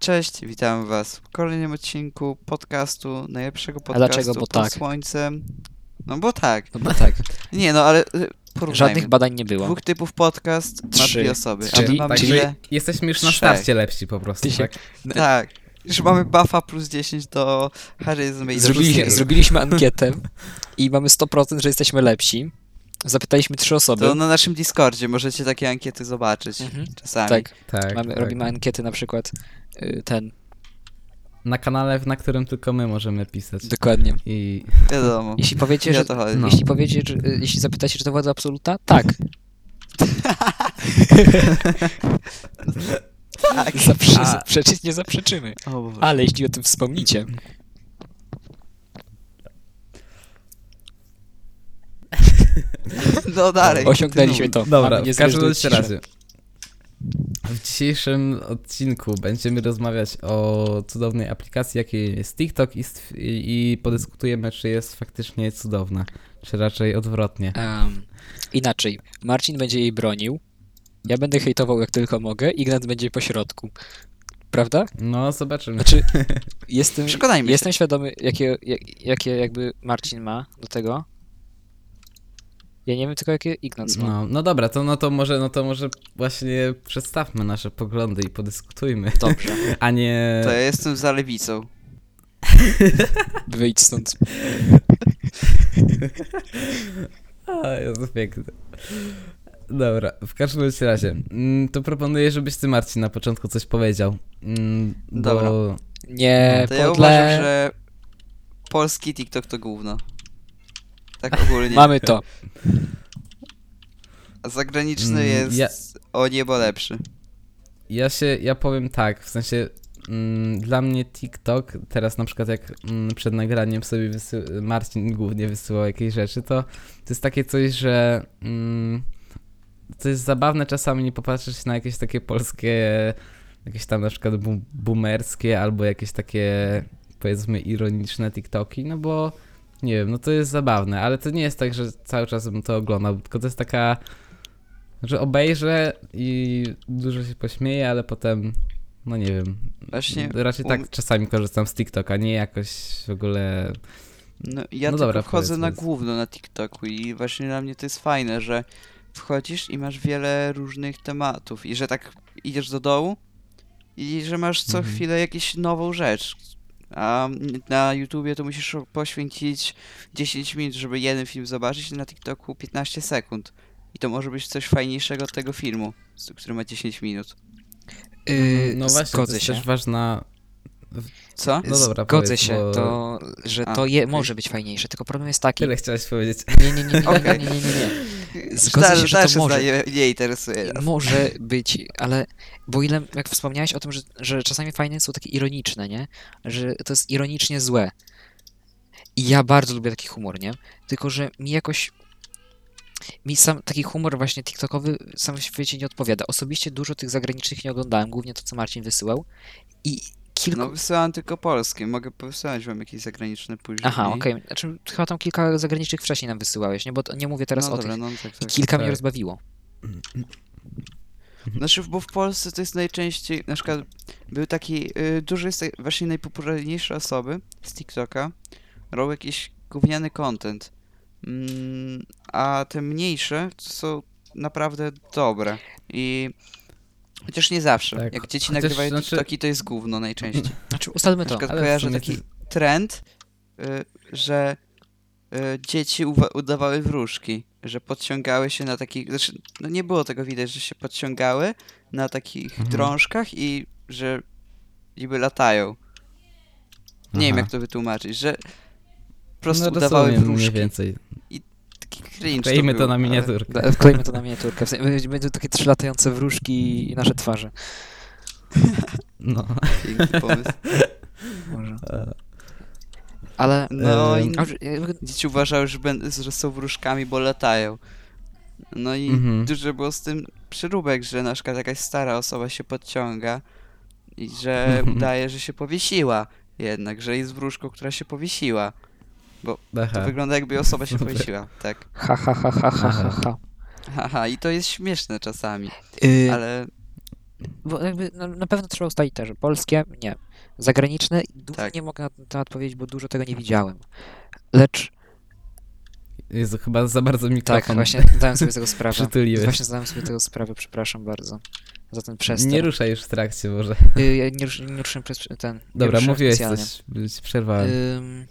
Cześć, witam was w kolejnym odcinku podcastu, najlepszego podcastu dlaczego? Bo pod tak. słońcem. No bo tak. No bo tak, Nie no, ale y, porównajmy. żadnych badań nie było. Dwóch typów podcast ma Trzy. dwie osoby, a Czyli- my mamy czyli- ile? Jesteśmy już na Trzech. starcie lepsi po prostu, Ty się- tak? Tak. Już mamy buffa plus 10 do charyzmy i Zrobili, zrobiliśmy ankietę i mamy 100%, że jesteśmy lepsi. Zapytaliśmy trzy osoby. To na naszym Discordzie możecie takie ankiety zobaczyć Mhm. czasami. Tak, Tak, mamy, tak. robimy ankiety na przykład ten, Na kanale, na którym tylko my możemy pisać. dokładnie. I Wiadomo. Jeśli powiecie, że, to. No. jeśli powiecie, że, y, jeśli zapytacie, czy to władza absoluta, tak. Tak. Zaprze- A- zaprzeczyć nie zaprzeczymy. Ale jeśli o tym wspomnicie, No dalej. osiągnęliśmy to. dobra, w każdym ciszę. razie. W dzisiejszym odcinku będziemy rozmawiać o cudownej aplikacji, jakiej jest TikTok i, i, podyskutujemy, czy jest faktycznie cudowna, czy raczej odwrotnie. Em, inaczej, Marcin będzie jej bronił, ja będę hejtował jak tylko mogę, Ignat będzie po środku. Prawda? No, zobaczymy. Znaczy, jestem, Przekonajmy się. jestem świadomy, jakie, jak, jakie jakby Marcin ma do tego. Ja nie wiem tylko, jakie Ignat ma. No, no dobra, to, no, to może, no to może właśnie przedstawmy nasze poglądy i podyskutujmy, Dobrze, a nie... To ja jestem za lewicą. wyjdź stąd. A, jest piękne. Dobra, w każdym bądź razie, mm, to proponuję, żebyś ty, Marcin, na początku coś powiedział. Mm, Dobra. Bo... Nie, To ja podle... uważam, że polski TikTok to gówno. Tak ogólnie. Mamy to. A zagraniczny Mm, jest ja- o niebo lepszy. Ja się, ja powiem tak, w sensie mm, dla mnie TikTok, teraz na przykład jak mm, przed nagraniem sobie wysy- Marcin głównie wysyłał jakieś rzeczy, to to jest takie coś, że mm, to jest zabawne czasami nie popatrzeć na jakieś takie polskie, jakieś tam na przykład bu- boomerskie albo jakieś takie powiedzmy ironiczne TikToki, no bo nie wiem, no to jest zabawne, ale to nie jest tak, że cały czas bym to oglądał, tylko to jest taka że obejrzę i dużo się pośmieję, ale potem, no nie wiem. Właśnie Raczej u- tak czasami korzystam z TikToka, nie jakoś w ogóle. No, ja No dobra, wchodzę na główno na TikToku i właśnie dla mnie to jest fajne, że wchodzisz i masz wiele różnych tematów i że tak idziesz do dołu i że masz co Mhm. chwilę jakąś nową rzecz. A na YouTubie to musisz poświęcić 10 minut, żeby jeden film zobaczyć, na TikToku 15 sekund. I to może być coś fajniejszego od tego filmu, który ma 10 minut. Yy, no właśnie, to jest się. też ważna. Co? No dobra, Zgodzę powiedz, się, bo- to, że A, to je, okej. może być fajniejsze, tylko problem jest taki. Tyle chciałeś powiedzieć. Nie, nie, nie, nie, nie, Okej. nie, nie, nie, nie. Zgodzę się, że to dalsze może. zdanie nie interesuje nas. Może być, ale bo ile, jak wspomniałeś o tym, że, że czasami fajne są takie ironiczne, nie? Że to jest ironicznie złe. I ja bardzo lubię taki humor, nie? Tylko, że mi jakoś. Mi sam taki humor właśnie TikTokowy sam w świecie nie odpowiada. Osobiście dużo tych zagranicznych nie oglądałem, głównie to, co Marcin wysyłał. I kilku. No wysyłam tylko polskie, mogę wysyłać wam jakieś zagraniczne później. Aha, okej. Znaczy, chyba tam kilka zagranicznych wcześniej nam wysyłałeś, nie? Bo to, nie mówię teraz no o dobra, tych. no tak, I tak. kilka mnie tak. rozbawiło. Znaczy, bo w Polsce to jest najczęściej, na przykład był taki, y, dużo jest tak- właśnie najpopularniejsze osoby z TikToka robią jakiś gówniany content, mm, a te mniejsze to są naprawdę dobre i chociaż nie zawsze, Tak, jak dzieci chociaż, nagrywają znaczy- TikToki to jest gówno najczęściej. Znaczy, ustalmy Na to. przykład ale w kojarzę taki ty- trend, y, że y, dzieci udawały wróżki, że podciągały się na takich, znaczy, no nie było tego widać, że się podciągały na takich Mhm. drążkach i że niby latają. Nie wiem Aha. jak to wytłumaczyć, że po prostu no, udawały dosłownie wróżki. mniej więcej. Cringe Klejmy to był, na miniaturkę. Wklejmy to na miniaturkę. Będą takie trzy latające wróżki i nasze twarze. No. Piękny pomysł. Może. E, Ale. No Em, i jakby- dzieci uważały, że, będą, że są wróżkami, bo latają. No i Mhm. dużo było z tym przyróbek, że na przykład jakaś stara osoba się podciąga i że udaje, że się powiesiła jednak, że jest wróżką, która się powiesiła. To Aha. wygląda jakby osoba się powiesiła, tak. Ha, ha, ha, ha, ha, ha, ha. Haha, i to jest śmieszne czasami, Y, ale bo jakby no, na pewno trzeba ustalić też, polskie nie. Zagraniczne dużo Tak. nie mogę na ten temat powiedzieć, bo dużo tego nie widziałem. Lecz Jezu, chyba za bardzo tak, mikrofon właśnie zdałem sobie tego sprawę. przytuliłeś. Właśnie zdałem sobie tego sprawę, przepraszam bardzo za ten przester. Nie ruszaj już w trakcie, może. Y, ja nie, rusz, nie ruszyłem przez ten. nie Dobra, ruszyłem mówiłeś specjalnie. coś, by ci przerwałem. Ym,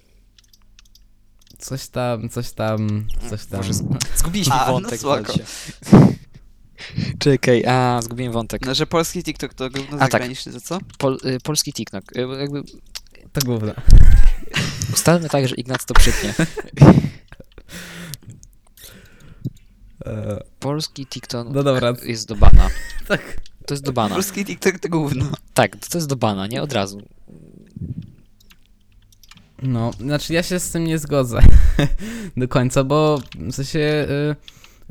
Coś tam, coś tam, coś tam. Może z... zgubiliśmy A, no wątek. spoko. Walcie. Czekaj, a zgubiłem wątek. No, że polski TikTok to gówno A, tak. zagraniczny, to co? Pol, y, polski TikTok. Y, jakby To gówno. ustalmy tak, że Ignac to przytnie. E, Polski TikTok No dobra, jest do bana. tak. To jest do bana. Polski TikTok to gówno. Tak, to jest do bana, nie? Od razu. No, znaczy ja się z tym nie zgodzę do końca, bo w sensie y,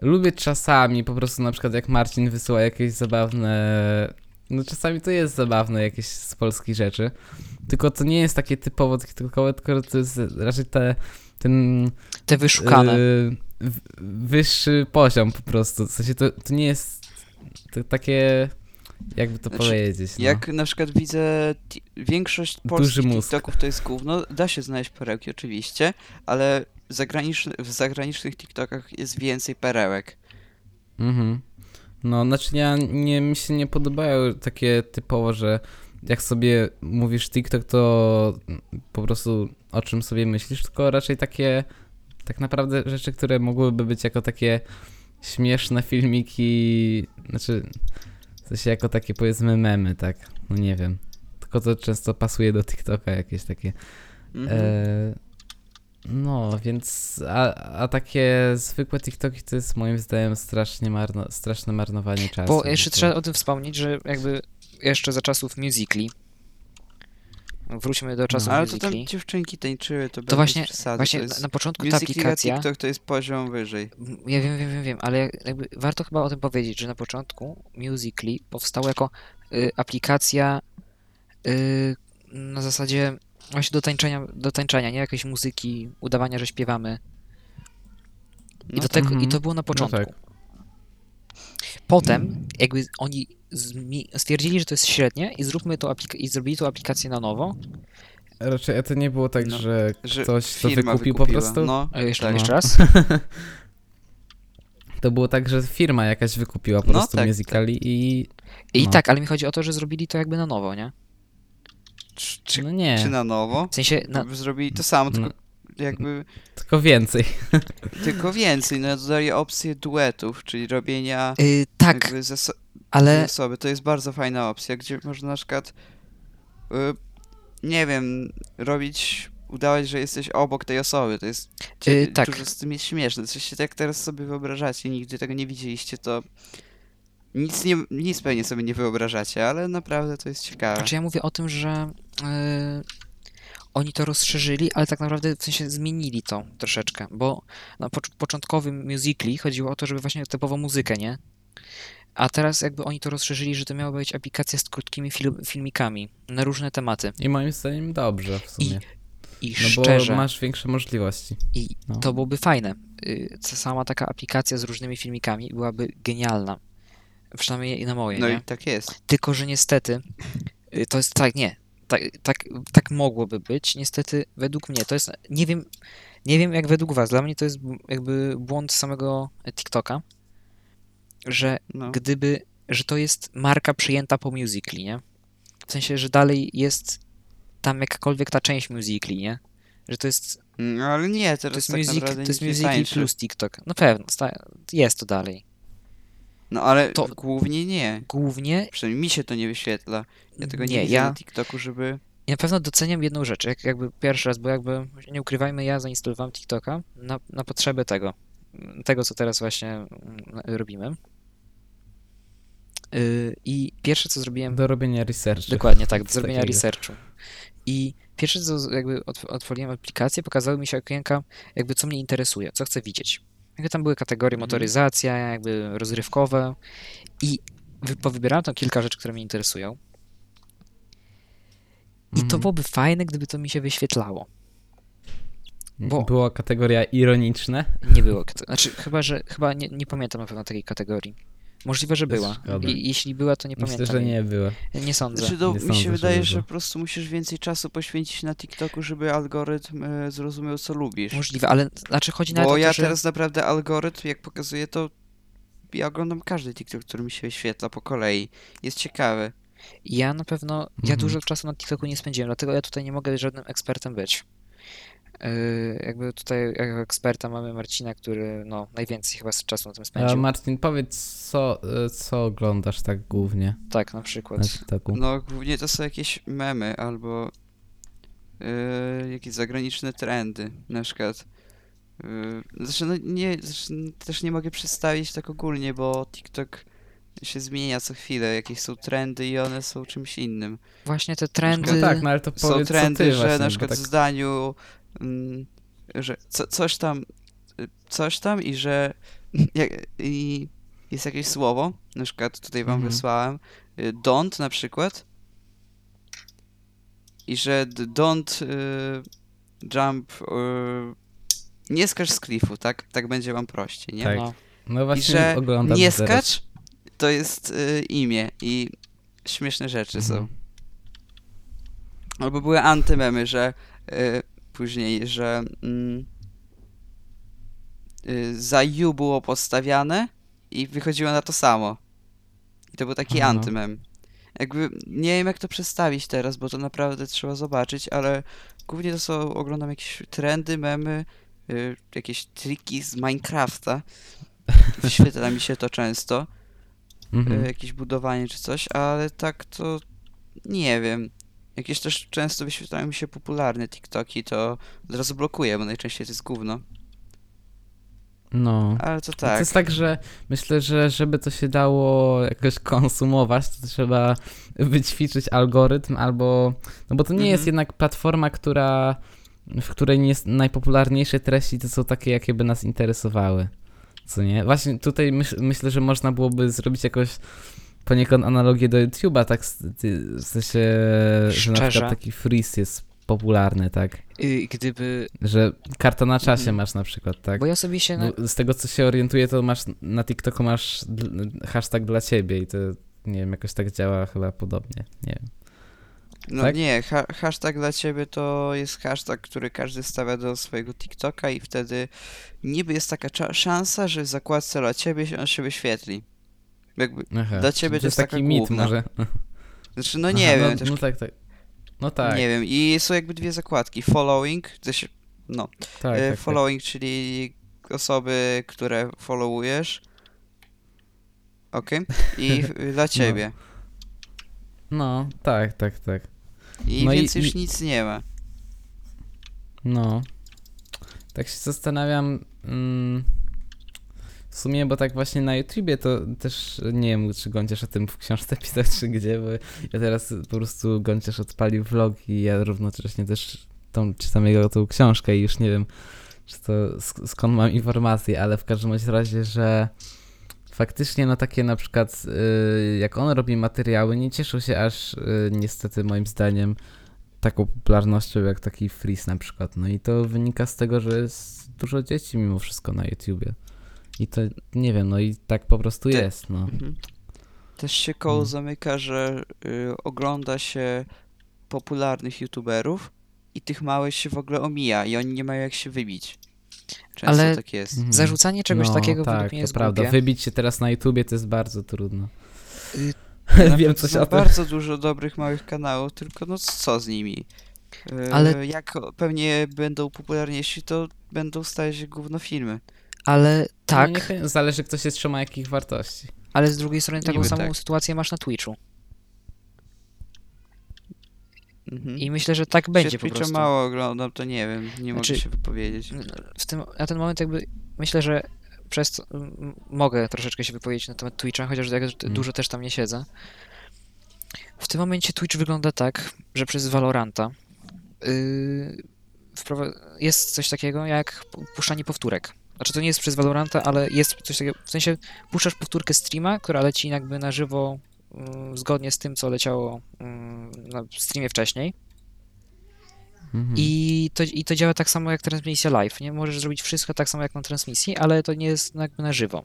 lubię czasami po prostu na przykład jak Marcin wysyła jakieś zabawne, no czasami to jest zabawne jakieś z polskich rzeczy, tylko to nie jest takie typowo tiktokowe, tylko to jest raczej te, ten Te wyszukane. y, wyższy poziom po prostu, w sensie to, to nie jest to takie, jakby to Znaczy, powiedzieć, no. Jak na przykład widzę, większość polskich. TikToków to jest gówno, da się znaleźć perełki oczywiście, ale zagraniczny, w zagranicznych TikTokach jest więcej perełek. Mhm. No, znaczy ja nie, mi się nie podobają takie typowo, że jak sobie mówisz TikTok, to po prostu o czym sobie myślisz, tylko raczej takie tak naprawdę rzeczy, które mogłyby być jako takie śmieszne filmiki, znaczy w sensie jako takie powiedzmy memy, tak? No nie wiem. Tylko to często pasuje do TikToka jakieś takie. Mhm. E, no, więc a, a takie zwykłe TikToki to jest moim zdaniem strasznie marno, straszne marnowanie czasu. Bo jeszcze trzeba o tym wspomnieć, że jakby jeszcze za czasów Musically. Wróćmy do czasów No. ale to tam dziewczynki tańczyły, to, To właśnie, przesady, właśnie to na, jest... na początku ta Musical.ly, aplikacja. TikTok to jest poziom wyżej. M, Ja wiem, wiem, wiem, wiem, ale jakby warto chyba o tym powiedzieć, że na początku Musically powstało jako y, aplikacja y, na zasadzie właśnie do tańczenia, do tańczenia, nie jakiejś muzyki, udawania, że śpiewamy. I, No do tego, Mhm. I to było na początku. tak. Potem jakby oni stwierdzili, że to jest średnie i zróbmy to i zrobili tą aplikację na nowo. Raczej a to nie było tak, No, że Że ktoś to wykupił po prostu? No, Jeszcze, tak. jeszcze No. raz. To było tak, że firma jakaś wykupiła po No, prostu tak, Musicali i... I No. tak, ale mi chodzi o to, że zrobili to jakby na nowo, nie? Czy, czy, No nie, czy na nowo? W sensie, na, Żeby Zrobili to samo, tylko No. Jakby tylko więcej. tylko więcej, no dodali opcję duetów, czyli robienia y, tak, jakby ze, so- ale ze osoby. To jest bardzo fajna opcja, gdzie można na przykład y, nie wiem, robić, udawać, że jesteś obok tej osoby. To jest Y, tak. dużo z tym jest śmieszne. W sensie, jak teraz sobie wyobrażacie, nigdy tego nie widzieliście, to nic, nie, nic pewnie sobie nie wyobrażacie, ale naprawdę to jest ciekawe. Znaczy ja mówię o tym, że y, oni to rozszerzyli, ale tak naprawdę w sensie zmienili to troszeczkę, bo na pocz- początkowym musically chodziło o to, żeby właśnie typowo muzykę, nie? A teraz jakby oni to rozszerzyli, że to miała być aplikacja z krótkimi fil- filmikami na różne tematy. I moim zdaniem dobrze w sumie. I No bo szczerze, masz większe możliwości. i no. to byłoby fajne. Y, Sama taka aplikacja z różnymi filmikami byłaby genialna. Przynajmniej na moje, No nie? i tak jest. Tylko, że niestety y, to jest tak, nie. Tak, tak, tak mogłoby być. Niestety, według mnie to jest. Nie wiem, nie wiem jak według Was. Dla mnie to jest jakby błąd samego TikToka, że No. gdyby, że to jest marka przyjęta po Musically, nie? W sensie, że dalej jest tam jakakolwiek ta część Musically, nie? Że to jest, No, ale nie, to teraz jest, tak music, to jest tańczy. plus TikTok. No pewno, jest to dalej. No ale To- głównie nie. Głównie Przynajmniej mi się to nie wyświetla. Ja tego nie, nie, widzę ja, na TikToku, żeby... I na pewno doceniam jedną rzecz, jak, jakby pierwszy raz, bo jakby nie ukrywajmy, ja zainstalowałem TikToka na, na potrzeby tego, tego co teraz właśnie mm, robimy. Yy, I pierwsze co zrobiłem, Do robienia researchu. dokładnie tak, do zrobienia takiego. researchu. I pierwsze co jakby otw- otworzyłem aplikację, pokazały mi się okienka, jakby co mnie interesuje, co chcę widzieć. Jakby tam były kategorie Mhm. motoryzacja, jakby rozrywkowe i wy- powybierałem tam kilka rzeczy, które mnie interesują. I to Mhm. byłoby fajne, gdyby to mi się wyświetlało. bo- Była kategoria ironiczne. Nie było. kate- Znaczy, chyba, że. Chyba nie, nie pamiętam na pewno takiej kategorii. Możliwe, że była. Szkoda. I jeśli była, to nie Myślę, pamiętam. że jej. nie było. Nie sądzę. Znaczy, Nie mi sądzę, się wydaje, że było. po prostu musisz więcej czasu poświęcić na TikToku, żeby algorytm e, zrozumiał, co lubisz. Możliwe, ale znaczy chodzi nawet Bo to, ja że... teraz naprawdę algorytm, jak pokazuje, to ja oglądam każdy TikTok, który mi się wyświetla po kolei. Jest ciekawy. Ja na pewno, ja Mhm. dużo czasu na TikToku nie spędziłem, dlatego ja tutaj nie mogę żadnym ekspertem być. Yy, jakby tutaj jako eksperta mamy Marcina, który no najwięcej chyba z czasu na tym spędził. Marcin, powiedz, co, y, co oglądasz tak głównie tak, na przykład. na? No, głównie to są jakieś memy albo yy, jakieś zagraniczne trendy, na przykład. Yy, znaczy, no nie, znaczy, też nie mogę przedstawić tak ogólnie, bo TikTok się zmienia co chwilę, jakieś są trendy i one są czymś innym. Właśnie te trendy... No tak, no ale to Są powiedz, trendy, co ty że właśnie, na przykład tak... w zdaniu, że co, coś tam, coś tam i że jak, i jest jakieś słowo, na przykład tutaj wam Mhm. wysłałem, y, don't na przykład i że don't y, jump, y, nie skacz z klifu, tak? Tak będzie wam prościej, nie? Tak. No. No I właśnie że oglądam nie teraz. skacz to jest y, imię i śmieszne rzeczy są. Mhm. Albo były antymemy, że y, później, że mm, y, za you było podstawiane i wychodziło na to samo. I to był taki Aha. antymem. Jakby nie wiem jak to przedstawić teraz, bo to naprawdę trzeba zobaczyć, ale głównie to są, oglądam jakieś trendy, memy, y, jakieś triki z Minecrafta. Wyświetla mi się to często. Mhm. y, jakieś budowanie czy coś, ale tak to nie wiem. Jakieś też często wyświetlają mi się popularne TikToki, to od razu blokuję, bo najczęściej to jest gówno. No. Ale to To tak. jest tak, że myślę, że żeby to się dało jakoś konsumować, to trzeba wyćwiczyć algorytm albo... No bo to nie jest Mhm. jednak platforma, która... w której nie jest najpopularniejsze treści to są takie, jakie by nas interesowały. Co nie? Właśnie tutaj myśl, myślę, że można byłoby zrobić jakoś poniekąd analogię do YouTube'a, tak w sensie, że na przykład taki freeze jest popularny, tak? Y, Gdyby... Że karta na czasie Mhm. masz na przykład, tak? Bo ja sobie się... Na... No, z tego co się orientuję, to masz na TikToku masz hashtag dla ciebie i to nie wiem, jakoś tak działa chyba podobnie. Nie wiem. No tak? nie, ha hashtag dla ciebie to jest hashtag, który każdy stawia do swojego TikToka i wtedy niby jest taka szansa, że w zakładce dla ciebie on się wyświetli. Jakby, Aha. Dla ciebie to jest taki mit główna. może. znaczy no nie Aha, wiem, no, też no tak, tak. No tak, nie wiem. I są jakby dwie zakładki, following, się, no, tak, E, tak, tak. following, czyli osoby, które followujesz. Okej. I y, dla ciebie. No, tak, tak, tak. I No i- więcej już i- nic nie ma. No. Tak się zastanawiam. Mm, w sumie, bo tak właśnie na YouTubie to też nie wiem, czy Gąciarz o tym w książce pisał, czy gdzie, bo ja teraz po prostu Gąciarz odpalił vlog i ja równocześnie też tą, czytam jego tą książkę i już nie wiem, czy to sk- skąd mam informacje, ale w każdym razie, że faktycznie no takie na przykład y, jak on robi materiały, nie cieszą się aż y, niestety moim zdaniem taką popularnością jak taki Freeze na przykład. No i to wynika z tego, że jest dużo dzieci mimo wszystko na YouTubie. I to nie wiem, no i tak po prostu Ty- jest, no. Mhm. Też się koło Mm. zamyka, że y, ogląda się popularnych youtuberów i tych małych się w ogóle omija i oni nie mają jak się wybić. Często Ale- tak jest. Mhm. Zarzucanie czegoś no, takiego tak, według mnie to jest prawda. głupie. Wybić się teraz na YouTubie to jest bardzo trudno. Y, Wiem coś o tym. bardzo dużo dobrych małych kanałów, tylko no co z nimi? Y, Ale- Jak pewnie będą popularniejsi, to będą stać się gówno filmy. Ale tak, No, zależy kto się trzyma jakich wartości. ale z drugiej strony taką Niby samą tak. sytuację masz na Twitchu. Mhm. I myślę, że tak będzie Się po Twitcha prostu. mało oglądam, to nie wiem, nie Znaczy- mogę się wypowiedzieć. w tym, na ten moment jakby myślę, że przez to m, mogę troszeczkę się wypowiedzieć na temat Twitcha, chociaż jak Mm. dużo też tam nie siedzę. W tym momencie Twitch wygląda tak, że przez Valoranta yy, jest coś takiego jak pu- puszczanie powtórek. Znaczy to nie jest przez Valoranta, ale jest coś takiego, w sensie puszczasz powtórkę streama, która leci jakby na żywo mm, zgodnie z tym, co leciało mm, na streamie wcześniej. Mhm. I to, I to działa tak samo jak transmisja live, nie? Możesz zrobić wszystko tak samo jak na transmisji, ale to nie jest no, jakby na żywo.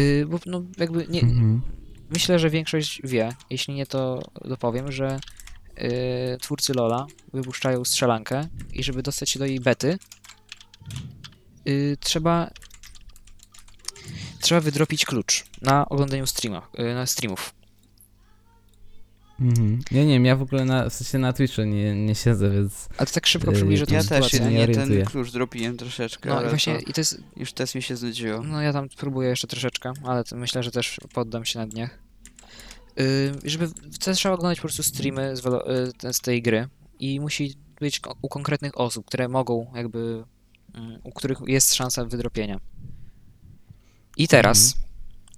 Y, bo no jakby nie, Mhm. myślę, że większość wie, jeśli nie to dopowiem, że y, twórcy Lola wypuszczają strzelankę i żeby dostać się do jej bety, y, trzeba trzeba wydropić klucz na oglądaniu streamach, y, na streamów. Mhm. Ja nie wiem, ja w ogóle na, w sensie na Twitchu nie, nie siedzę, więc Ale to tak szybko Y, przybliżę tą Ja sytuację. też nie nie, orientuję. ten klucz dropiłem troszeczkę, No i właśnie, to i to jest, już teraz mi się znudziło. no ja tam próbuję jeszcze troszeczkę, ale to myślę, że też poddam się na dniach. Y, żeby, to trzeba oglądać po prostu streamy z, y, z tej gry i musi być u konkretnych osób, które mogą jakby, u których jest szansa wydropienia. I teraz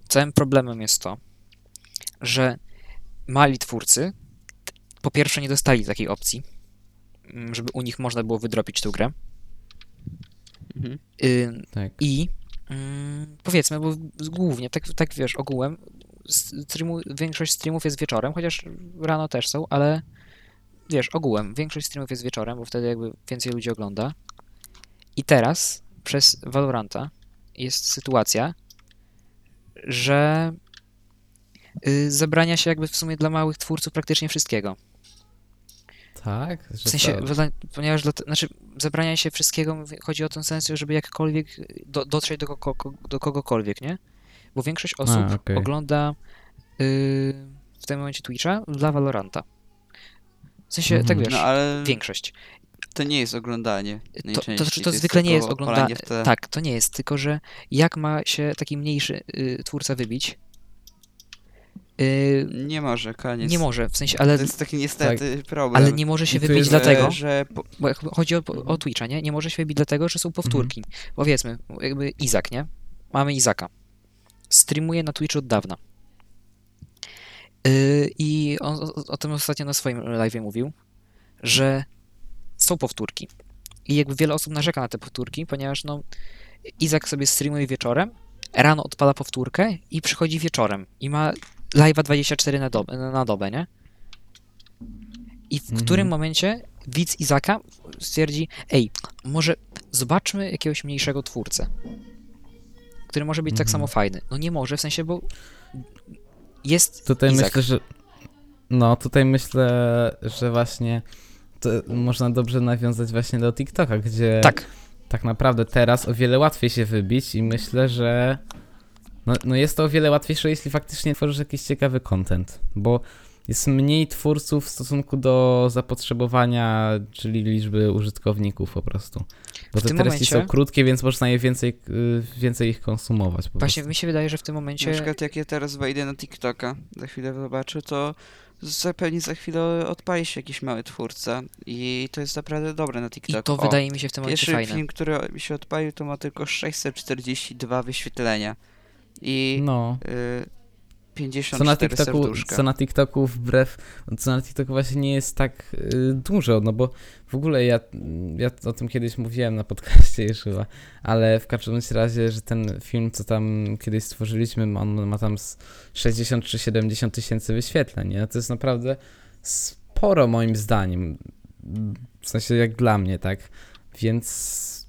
całym problemem jest to, że mali twórcy po pierwsze nie dostali takiej opcji, mm, żeby u nich można było wydropić tę grę. Mhm. Y, tak. i mm, powiedzmy, bo głównie, tak, tak wiesz, ogółem, streamu, większość streamów jest wieczorem, chociaż rano też są, ale wiesz, ogółem, większość streamów jest wieczorem, bo wtedy jakby więcej ludzi ogląda. I teraz przez Valoranta jest sytuacja, że y, zabrania się jakby w sumie dla małych twórców praktycznie wszystkiego. Tak? W sensie, ponieważ dla, znaczy, zabrania się wszystkiego, chodzi o ten sens, żeby jakkolwiek do, dotrzeć do, ko, ko, do kogokolwiek, nie? Bo większość osób A, okej. ogląda y, w tym momencie Twitcha dla Valoranta. W sensie, tak Mhm. wiesz, No ale większość. To nie jest oglądanie To, to, najczęściej. to, to jest zwykle nie jest oglądanie. Tak, to nie jest, tylko że jak ma się taki mniejszy y, twórca wybić? Y, Nie może, koniec. nie może, w sensie, ale, To jest taki niestety problem. ale nie może się wybić jest, dlatego, że, że bo chodzi o, o Twitcha, nie? Nie może się wybić dlatego, że są powtórki. Powiedzmy, jakby Izak, nie? Mamy Izaka. Streamuje na Twitchu od dawna. Yy, I on o, o tym ostatnio na swoim live mówił, że są powtórki. I jakby wiele osób narzeka na te powtórki, ponieważ no, Izak sobie streamuje wieczorem, rano odpala powtórkę i przychodzi wieczorem. I ma live'a 24 na dobę, na dobę, nie? I w Mhm. którym momencie widz Izaka stwierdzi, ej, może zobaczmy jakiegoś mniejszego twórcę, który może być tak Mhm. samo fajny. No nie może, w sensie, bo jest Tutaj Izak. myślę, że. No, tutaj myślę, że właśnie to można dobrze nawiązać właśnie do TikToka, gdzie Tak, tak naprawdę teraz o wiele łatwiej się wybić i myślę, że no, no jest to o wiele łatwiejsze, jeśli faktycznie tworzysz jakiś ciekawy content, bo jest mniej twórców w stosunku do zapotrzebowania, czyli liczby użytkowników po prostu. Bo W te treści momencie- są krótkie, więc można je więcej, y, więcej ich konsumować po właśnie prostu. mi się wydaje, że w tym na momencie przykład jak ja teraz wejdę na TikToka, za chwilę zobaczę, to za- pewnie za chwilę odpali się jakiś mały twórca i to jest naprawdę dobre na i TikToku. to O, wydaje mi się w tym momencie Pierwszy fajne. film, który mi się odpalił, to ma tylko 642 wyświetlenia i No. y, Co na 54 TikToku, serduszka. co na TikToku wbrew, co na TikToku właśnie nie jest tak y, dużo, no bo w ogóle ja, ja o tym kiedyś mówiłem na podcaście już chyba, ale w każdym razie, że ten film, co tam kiedyś stworzyliśmy, on ma tam z 60 czy 70 tysięcy wyświetleń, nie? To jest naprawdę sporo moim zdaniem, w sensie jak dla mnie, tak? Więc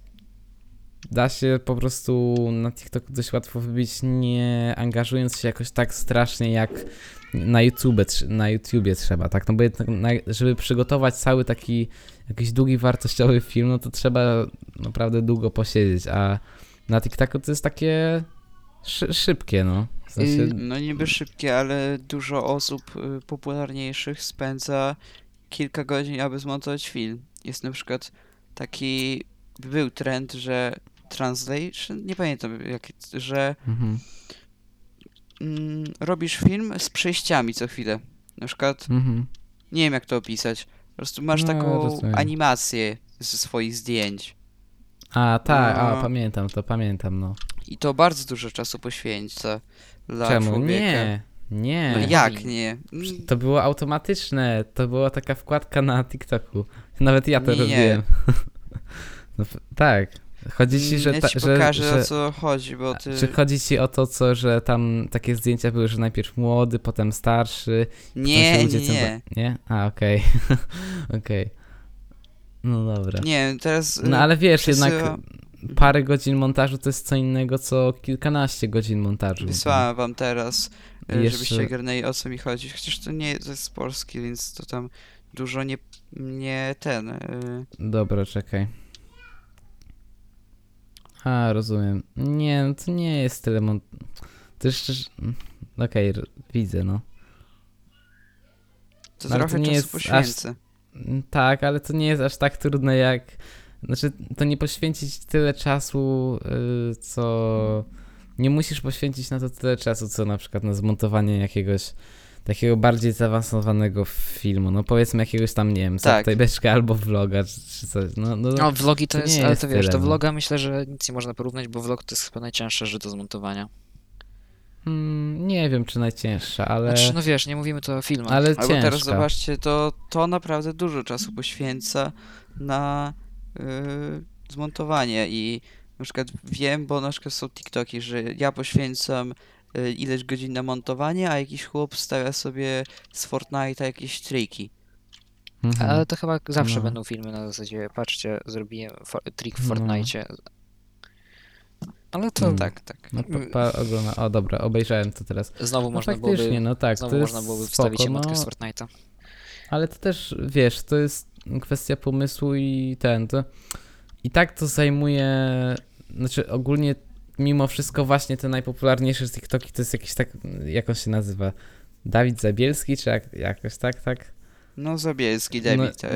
da się po prostu na TikToku dość łatwo wybić, nie angażując się jakoś tak strasznie jak na YouTube, na YouTubie trzeba, tak? No bo żeby przygotować cały taki jakiś długi, wartościowy film, no to trzeba naprawdę długo posiedzieć, a na TikToku to jest takie szy, szybkie, no. W sensie, Y, No niby szybkie, ale dużo osób y, popularniejszych spędza kilka godzin, aby zmontować film. Jest na przykład taki, był trend, że translation, nie pamiętam jak, że mhm, mm, robisz film z przejściami co chwilę. Na przykład, mhm. nie wiem jak to opisać, po prostu masz No, taką animację ze swoich zdjęć. A, tak, a, No. pamiętam to, pamiętam, no. I to bardzo dużo czasu poświęca dla Czemu? człowieka. Nie, nie. No jak nie? To było automatyczne, to była taka wkładka na TikToku. Nawet ja to Nie. robiłem. No, tak. Chodzi ci, że, ja ta, ci że, pokażę że o co chodzi, bo ty... Czy chodzi ci o to, co, że tam takie zdjęcia były, że najpierw młody, potem starszy? potem się Nie, nie, co- nie. Nie? A, okej. okej. No dobra. Nie, teraz... No y, ale wiesz, jednak parę godzin montażu to jest co innego, co kilkanaście godzin montażu. Wysłałem wam teraz, e, Jeszcze- żebyście ogarnęli o co mi chodzi. Chociaż to nie to jest z Polski, więc to tam dużo nie, nie ten. e, Dobra, czekaj. A, rozumiem. Nie, no to nie jest tyle mont... To jeszcze... Okej, r- widzę, no. To No, trochę to nie jest aż- poświęcę. Mm, Tak, ale to nie jest aż tak trudne jak. Znaczy, to nie poświęcić tyle czasu, y, co. Nie musisz poświęcić na to tyle czasu, co na przykład na zmontowanie jakiegoś takiego bardziej zaawansowanego filmu. No powiedzmy jakiegoś tam, nie wiem, Tak. albo vloga, czy, czy coś. No, no, No, vlogi to, to jest, nie ale jest to wiesz, tyle, to no. vloga myślę, że nic nie można porównać, bo vlog to jest chyba najcięższe rzecz do zmontowania. mm, nie wiem, czy najcięższa, ale. Znaczy, no wiesz, nie mówimy tu o filmach. ale Albo ciężka. teraz zobaczcie, to, to naprawdę dużo czasu poświęca na y, zmontowanie i na przykład wiem, bo na przykład są TikToki, że ja poświęcam ileś godzin na montowanie, a jakiś chłop stawia sobie z Fortnite'a jakieś triki. Mhm. Ale to chyba zawsze No. będą filmy na zasadzie, patrzcie, zrobiłem for, trik w No. Fortnite. Ale to Mm. Tak, tak. No, pa, pa, ogląda... O, dobra, obejrzałem to teraz. znowu No można faktycznie, byłoby, no tak, znowu to jest można byłoby spoko, wstawić emotkę no, z Fortnite'a. Ale to też, wiesz, to jest kwestia pomysłu i ten, to i tak to zajmuje, znaczy ogólnie mimo wszystko właśnie te najpopularniejsze z TikToki to jest jakiś tak, jak on się nazywa, Dawid Zabielski, czy jak, jakoś tak, tak? No Zabielski, No- David. no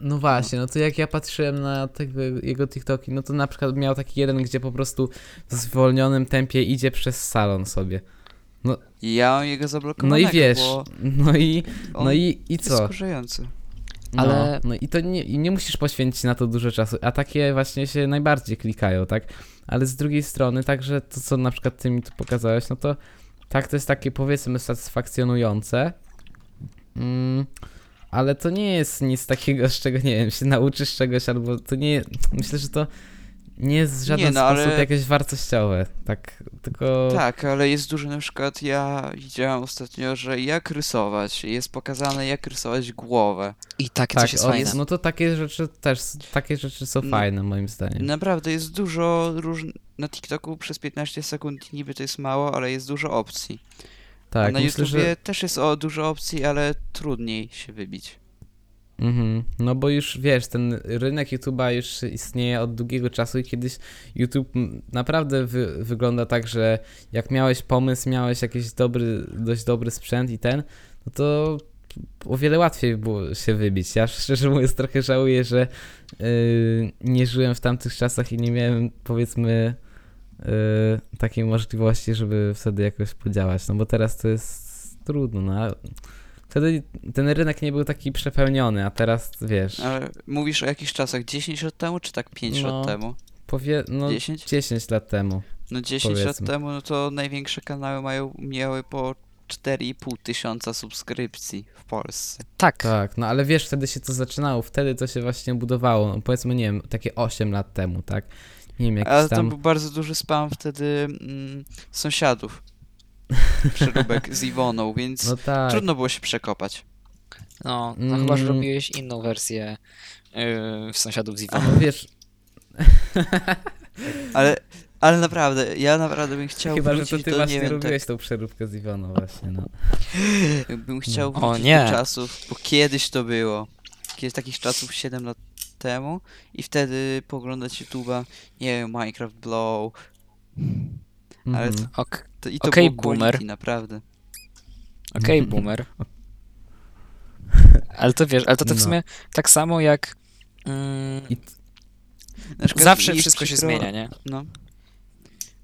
No właśnie, no to jak ja patrzyłem na tego, jego TikToki, no to na przykład miał taki jeden, gdzie po prostu w zwolnionym tempie idzie przez salon sobie. ja mam jego No zablokowanego, i wiesz, no i, no i, i jest co? skurzający. No, Ale- no i to nie, i nie musisz poświęcić na to dużo czasu, a takie właśnie się najbardziej klikają, tak? Ale z drugiej strony, także to, co na przykład ty mi tu pokazałeś, no to tak, to jest takie powiedzmy satysfakcjonujące, mm, ale to nie jest nic takiego, z czego, nie wiem, się nauczysz czegoś, albo to nie, myślę, że to nie jest w żaden Nie, no, sposób ale- jakieś wartościowe, tak, tylko... Tak, ale jest dużo na przykład, ja widziałem ostatnio, że jak rysować, jest pokazane jak rysować głowę. I takie Tak, coś jest o, fajne. no to takie rzeczy też, takie rzeczy są No, fajne moim zdaniem. Naprawdę jest dużo różnych, na TikToku przez 15 sekund niby to jest mało, ale jest dużo opcji. A Tak, na myślę, YouTubie że... też jest o dużo opcji, ale trudniej się wybić. Mhm. No bo już wiesz, ten rynek YouTube'a już istnieje od długiego czasu i kiedyś YouTube naprawdę wy, wygląda tak, że jak miałeś pomysł, miałeś jakiś dobry, dość dobry sprzęt i ten, no to o wiele łatwiej było się wybić. Ja szczerze mówiąc trochę żałuję, że yy, nie żyłem w tamtych czasach i nie miałem powiedzmy yy, takiej możliwości, żeby wtedy jakoś podziałać, no bo teraz to jest trudno, no Wtedy ten rynek nie był taki przepełniony, a teraz wiesz, Ale mówisz o jakichś czasach 10 lat temu, czy tak 5 No, lat temu? powie, no 10? 10 lat temu. No 10 lat powiedzmy. temu, no to największe kanały mają, miały po 4,5 tysiąca subskrypcji w Polsce. Tak, Tak, no ale wiesz, wtedy się to zaczynało, wtedy to się właśnie budowało, no, powiedzmy, nie wiem, takie 8 lat temu, tak? Nie wiem, Ale jakiś to tam... był bardzo duży spam wtedy mm, sąsiadów. Przeróbek z Iwoną, więc No tak, trudno było się przekopać. no, no chyba, że Mm. robiłeś inną wersję yy, w sąsiadów z a, Iwoną. wiesz, Ale, ale naprawdę, ja naprawdę bym chciał chyba, że wrócić to ty do, właśnie nie wiem, robiłeś tą przeróbkę z Iwoną właśnie, no. tak, bym chciał O wrócić nie. do czasów, bo kiedyś to było. Kiedyś takich czasów 7 lat temu i wtedy poglądać YouTube'a, nie wiem, Minecraft Blow, Ale Mhm. Ok, to, i to Okej, było boomer. quality, naprawdę. Okej, boomer. Ale to wiesz, ale to, to w No. sumie tak samo jak mm, I Na przykład zawsze mi jest wszystko się przykro- zmienia, nie? No.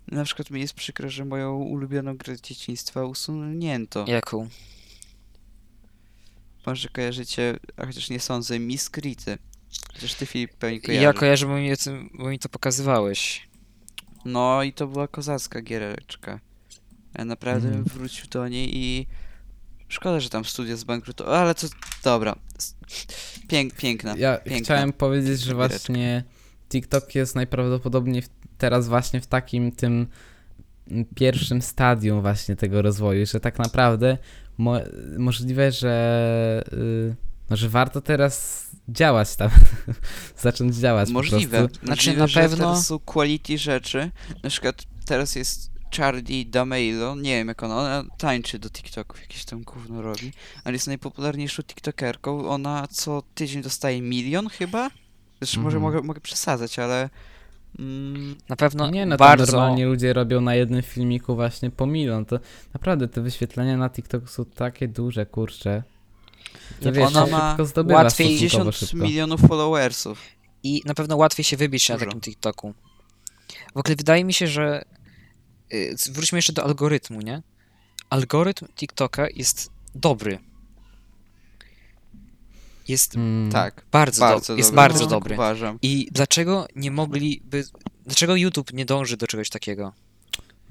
Na przykład mi jest przykro, że moją ulubioną grę z dzieciństwa usunięto. Jaką? Może kojarzycie, a chociaż nie sądzę, Miskrity. Chociaż ty Filip pewnie kojarzysz. Ja kojarzę, bo mi, o tym- bo mi to pokazywałeś. No i to była kozacka giereczka. Ja naprawdę Mhm. bym wrócił do niej i... Szkoda, że tam studia zbankrutowało, ale to... Dobra. Pięk, piękna. Ja piękna. chciałem powiedzieć, że giereczka. właśnie TikTok jest najprawdopodobniej w, teraz właśnie w takim tym pierwszym stadium właśnie tego rozwoju, że tak naprawdę mo, możliwe, że, y, no, że warto teraz działać tam. Zacząć działać po Możliwe. prostu. Znaczy, Możliwe, na pewno- teraz są quality rzeczy. Na przykład teraz jest Charlie D'Amelio, nie wiem jak ona, ona tańczy do TikToków, jakieś tam gówno robi, ale jest najpopularniejszą TikTokerką. Ona co tydzień dostaje milion chyba? Zresztą może Mhm. mogę, mogę przesadzać, ale... Mm, Na pewno nie, no to bardzo... normalnie ludzie robią na jednym filmiku właśnie po milion. To naprawdę te wyświetlenia na TikToku są takie duże, kurcze. Nie, wiesz, ona ma szybko zdobywa łatwiej stosunkowo 50 szybko. milionów followersów. I na pewno łatwiej się wybić na Dużo. takim TikToku. W ogóle wydaje mi się, że. y, Wróćmy jeszcze do algorytmu, nie? Algorytm TikToka jest dobry. Jest Mm, Tak, bardzo, bardzo do, jest dobry. bardzo tak dobry. uważam. I dlaczego nie mogliby. Dlaczego YouTube nie dąży do czegoś takiego?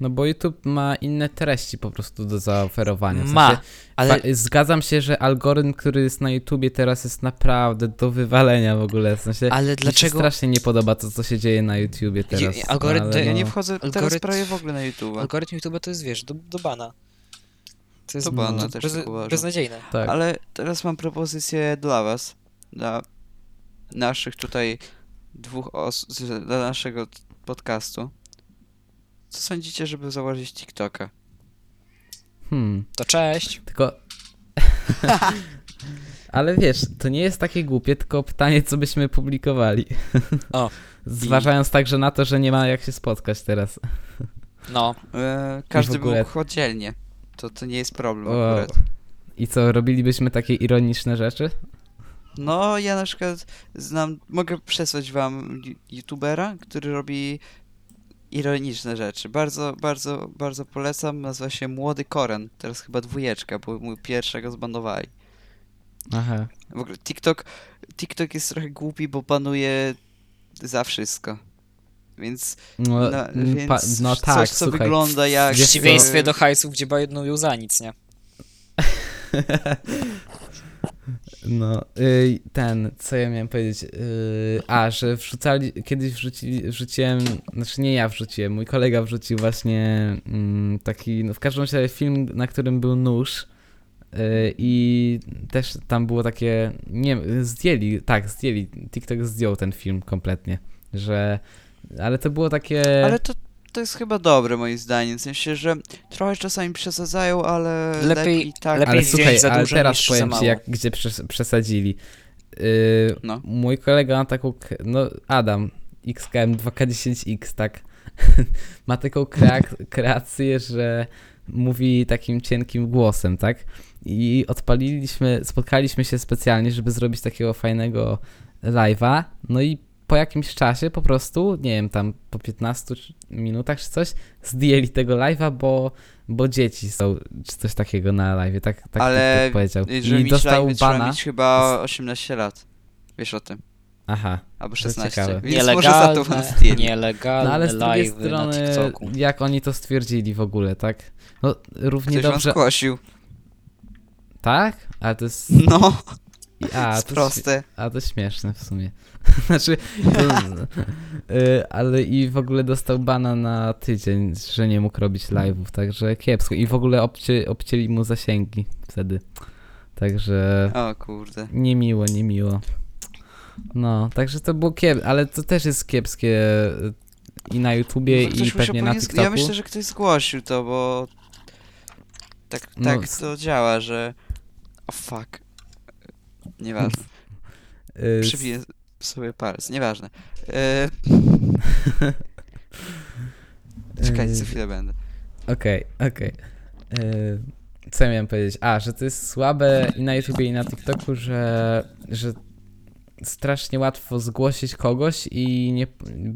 No bo YouTube ma inne treści po prostu do zaoferowania. W Ma, sensie, ale fa- zgadzam się, że algorytm, który jest na YouTubie teraz jest naprawdę do wywalenia w ogóle. W sensie, Ale mi się dlaczego. strasznie nie podoba to, co się dzieje na YouTubie teraz. algorytm- ale Ja no, nie wchodzę teraz algorytm- prawie w ogóle na YouTube. Algorytm YouTube to jest, wiesz, do, do bana. To jest Do bana też bez, tak uważam. beznadziejne. tak. Ale teraz mam propozycję dla was, dla naszych tutaj dwóch osób, dla naszego podcastu. Co sądzicie, żeby założyć TikToka? Hmm. To cześć. Tylko. Ale wiesz, to nie jest takie głupie, tylko pytanie, co byśmy publikowali. O. Zważając także na to, że nie ma jak się spotkać teraz. No. E, każdy ogóle- mógł oddzielnie. To, to nie jest problem O. akurat. I co, robilibyśmy takie ironiczne rzeczy? No, ja na przykład znam, mogę przesłać wam ju- youtubera, który robi ironiczne rzeczy. Bardzo, bardzo, bardzo polecam. Nazywa się Młody Koren. Teraz chyba dwójeczka, bo mój pierwszego zbandowali. Aha. W ogóle TikTok, TikTok jest trochę głupi, bo panuje za wszystko. Więc, No, no, mm, więc pa- no coś, tak, co słuchaj. wygląda jak... W przeciwieństwie do hajsów, gdzie jedną ją za nic, nie? No, y, ten, co ja miałem powiedzieć? Y, a, że wrzucali, kiedyś wrzucili, wrzuciłem, znaczy nie ja wrzuciłem, mój kolega wrzucił właśnie mm, taki, no w każdym razie film, na którym był nóż. y, I też tam było takie, nie zdjęli, tak, zdjęli, TikTok zdjął ten film kompletnie, że, ale to było takie, Ale to, to jest chyba dobre moim zdaniem, w sensie, że trochę czasami przesadzają, ale Lepiej- lepiej, tak. lepiej ale słuchaj, za ale teraz powiem ci, jak, gdzie przes- przesadzili. Yy, No. Mój kolega ma taką, no Adam, XKM 2K10X, tak, ma taką kreak- kreację, że mówi takim cienkim głosem, tak, i odpaliliśmy, spotkaliśmy się specjalnie, żeby zrobić takiego fajnego live'a, no i po jakimś czasie po prostu, nie wiem, tam po 15 czy- minutach czy coś, zdjęli tego live'a, bo, bo dzieci są, czy coś takiego na live'ie, tak, tak Ale TikTok powiedział. I dostał trzeba bana. mieć chyba 18 lat. Wiesz o tym. Aha. Albo To 16. ciekawe. Więc może za to Nielegalne, nielegalne No ale z drugiej strony, TikToku. jak oni to stwierdzili w ogóle, tak? No, równie Ktoś dobrze. zgłosił. Tak? Ale to jest. No, A, to, a to śmieszne w sumie. znaczy. To, y, ale i w ogóle dostał bana na tydzień, że nie mógł robić live'ów, także kiepsko. I w ogóle obcie, obcięli mu zasięgi wtedy. Także. O kurde. Niemiło, niemiło. No, także to było kiepskie, ale to też jest kiepskie y, i na YouTubie, ktoś i pewnie na TikToku. Ja myślę, że ktoś zgłosił to, bo tak, No, tak s- to działa, że... O fuck. Nieważne. Y, Przybiję sobie palec. Nieważne. E, czekajcie, za y, chwilę będę. Okej, okej. Y, Co ja miałem powiedzieć? A, że to jest słabe i na YouTubie, i na TikToku, że, że strasznie łatwo zgłosić kogoś i, nie,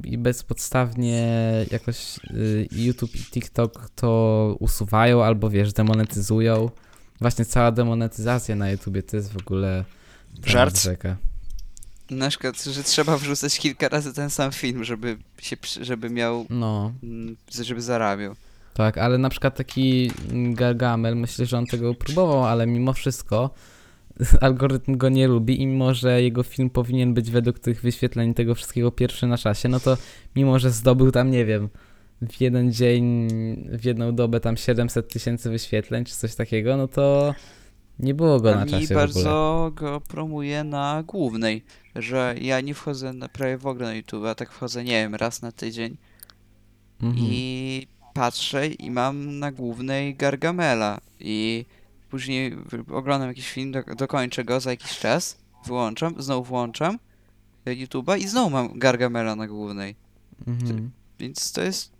i bezpodstawnie jakoś y, YouTube i TikTok to usuwają albo wiesz, demonetyzują. Właśnie cała demonetyzacja na YouTubie to jest w ogóle Żart? rzeka. Na przykład, że trzeba wrzucać kilka razy ten sam film, żeby się, żeby miał, No, mm, żeby zarabiał. tak, ale na przykład taki Gargamel, myślę, że on tego próbował, ale mimo wszystko algorytm go nie lubi i mimo, że jego film powinien być według tych wyświetleń tego wszystkiego pierwszy na czasie, no to mimo, że zdobył tam, nie wiem, w jeden dzień, w jedną dobę tam 700 tysięcy wyświetleń czy coś takiego, no to Nie było go na mi czasie ogóle. bardzo go promuje na głównej, że ja nie wchodzę na, prawie w ogóle na YouTube, a tak wchodzę, nie wiem, raz na tydzień Mhm. i patrzę i mam na głównej Gargamela i później oglądam jakiś film, do, dokończę go za jakiś czas, wyłączam, znowu włączam e, YouTube'a i znowu mam Gargamela na głównej, Mhm. więc to jest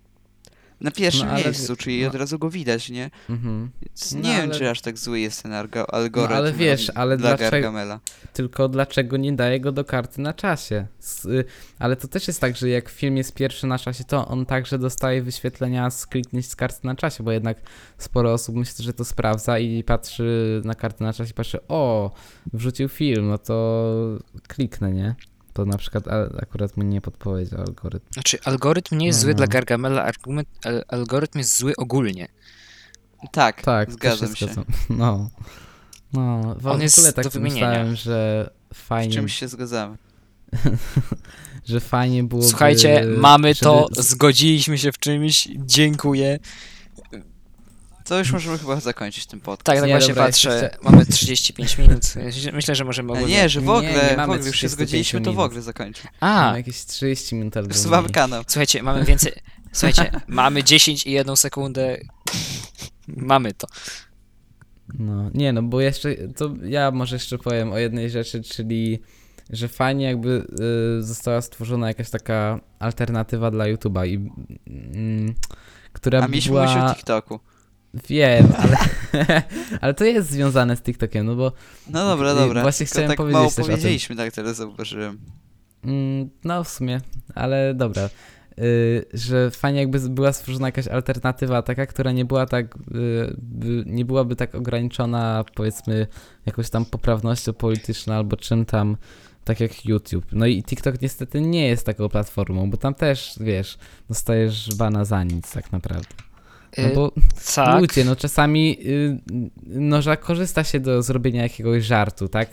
na pierwszym No, ale- miejscu, czyli no. od razu go widać, nie? Mhm. Więc No, nie wiem, ale- czy aż tak zły jest ten argo- algorytm ale wiesz, ale dla dlaczego- Gargamela. Tylko dlaczego nie daje go do karty na czasie? Y, ale to też jest tak, że jak film jest pierwszy na czasie, to on także dostaje wyświetlenia z kliknięć z karty na czasie, bo jednak sporo osób myśli, że to sprawdza i patrzy na kartę na czasie i patrzy, o, wrzucił film, no to kliknę, nie? To na przykład akurat mu nie podpowiedział algorytm. Znaczy, algorytm nie jest zły No. dla Gargamela, argument, al, algorytm jest zły ogólnie. Tak, Tak, zgadzam się. zgadzam. No. No, w, On w jest ogóle tak myślałem, że Z fajnie, czymś się zgadzamy. że fajnie byłoby... Słuchajcie, mamy to, żeby- zgodziliśmy się w czymś, dziękuję. To już możemy chyba zakończyć ten podcast. Tak, tak Nie, właśnie dobra, patrzę, jeszcze- mamy 35 minut. Myślę, że możemy A ogólnie... nie, że w ogóle, nie w mamy ogóle już się 35 zgodziliśmy, to w minut. ogóle zakończymy. A, jakieś 30 minut albo mniej. kanał. słuchajcie, mamy więcej... Słuchajcie, mamy 10 i 1 sekundę. Mamy to. No, nie no, bo jeszcze, to ja może jeszcze powiem o jednej rzeczy, czyli, że fajnie jakby y, została stworzona jakaś taka alternatywa dla YouTube'a i mm, która A by mieliśmy mówić o była, TikToku. Wiem, ale, ale to jest związane z TikTokiem, no bo No dobra, dobra. właśnie chciałem tak powiedzieć mało też powiedzieliśmy, tak teraz zauważyłem. Mm, No, w sumie, ale dobra. Y, że fajnie jakby była stworzona jakaś alternatywa taka, która nie była tak, y, by, nie byłaby tak ograniczona powiedzmy jakąś tam poprawnością polityczną albo czym tam, tak jak YouTube. No i TikTok niestety nie jest taką platformą, bo tam też, wiesz, dostajesz bana za nic tak naprawdę. No Y, bo tak. ludzie, no czasami y, no, że korzysta się do zrobienia jakiegoś żartu, tak?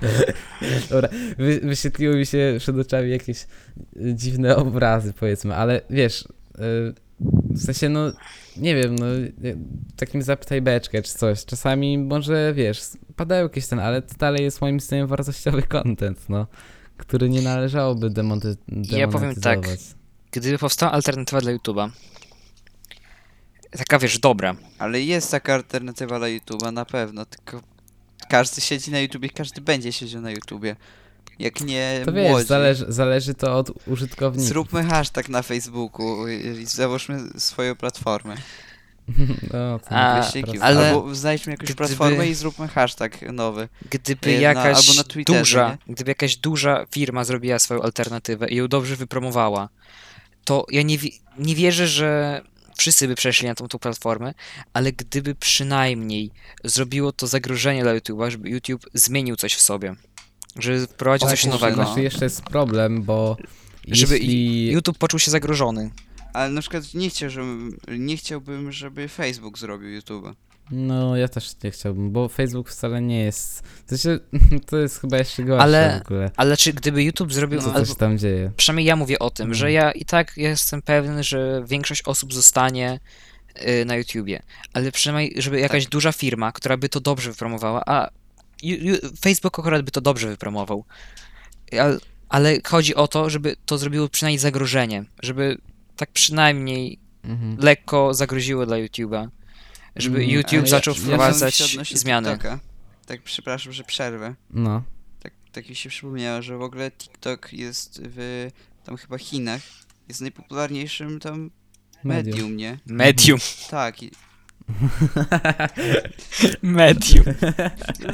Dobra, wy, wyświetliły mi się przed oczami jakieś y, dziwne obrazy, powiedzmy, ale wiesz, y, w sensie, no, nie wiem, no, y, takim zapytaj beczkę czy coś. Czasami może, wiesz, padają jakieś ten, ale to dalej jest moim zdaniem wartościowy content, no, który nie należałoby demonty, Ja powiem tak, demonetyzować. Gdyby powstała alternatywa dla YouTube'a, taka wiesz, dobra, Ale jest taka alternatywa dla YouTube'a, na pewno, tylko każdy siedzi na YouTubie, każdy będzie siedział na YouTubie. Jak nie To wiesz, młodzi. zależy, zależy to od użytkownika. Zróbmy hashtag na Facebooku i i załóżmy swoją platformę. No, to A, Wyścigi. ale Albo znajdźmy jakąś gdyby- platformę i zróbmy hashtag nowy. gdyby Y, na- jakaś albo na Twitterze, duża, gdyby jakaś duża firma zrobiła swoją alternatywę i ją dobrze wypromowała, to ja nie, wi- nie wierzę, że wszyscy by przeszli na tą, tą platformę, ale gdyby przynajmniej zrobiło to zagrożenie dla YouTube'a, żeby YouTube zmienił coś w sobie, żeby wprowadził coś nowego, no. Znaczy jeszcze jest problem, bo żeby jeśli... YouTube poczuł się zagrożony. Ale na przykład nie, chciał, żebym, nie chciałbym, żeby Facebook zrobił YouTube'a. No, ja też nie chciałbym, bo Facebook wcale nie jest... To, się, to jest chyba jeszcze gorsze Ale- w ogóle, Ale czy gdyby YouTube zrobił, co albo, się tam dzieje. przynajmniej ja mówię o tym, że ja i tak jestem pewien, że większość osób zostanie y, na YouTubie, ale przynajmniej, żeby jakaś Tak. duża firma, która by to dobrze wypromowała, a ju- ju- Facebook akurat by to dobrze wypromował, ale, ale chodzi o to, żeby to zrobiło przynajmniej zagrożenie, żeby tak przynajmniej Mhm. lekko zagroziło dla YouTube'a, żeby Mm, YouTube ale ja- zaczął ja wprowadzać odnośnie zmiany. TikToka. Tak, przepraszam, że przerwę. No. Tak, tak mi się przypomniało, że w ogóle TikTok jest w tam chyba Chinach. Jest najpopularniejszym tam Medium. medium, nie? Medium. Tak, i Medium.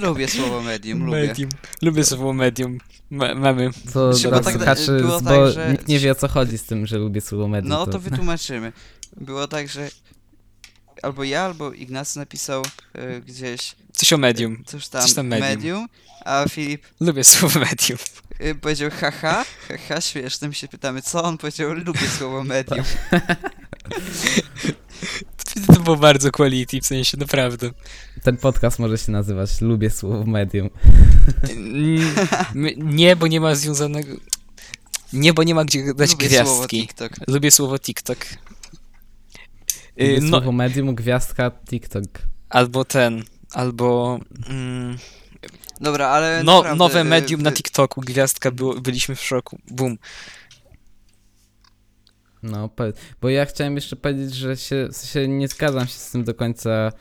lubię słowo medium, lubię. Medium. Lubię słowo medium. Ma- mamy. To Znaczy, dla bo tak- słuchaczy, było tak, bo że- nikt nie wie o co chodzi z tym, że lubię słowo medium. No to wytłumaczymy. Było tak, że albo ja, albo Ignacy napisał e, gdzieś Coś o medium. coś tam, Coś tam medium. medium, a Filip Lubię słowo medium. e, powiedział haha, haha, śmieszne, my się pytamy co, on powiedział lubię słowo medium. To było bardzo quality, w sensie naprawdę. Ten podcast może się nazywać Lubię słowo medium. Nie, bo nie ma związanego... Nie, bo nie ma gdzie dać lubię słowo gwiazdki. TikTok. Lubię słowo TikTok. Y, Lubię No, słowo medium, gwiazdka, TikTok. albo ten... albo mm, Dobra, ale no, naprawdę, nowe y, medium na y, TikToku, gwiazdka, było, byliśmy w szoku. Boom. No. Bo ja chciałem jeszcze powiedzieć, że się, w sensie nie zgadzam się z tym do końca,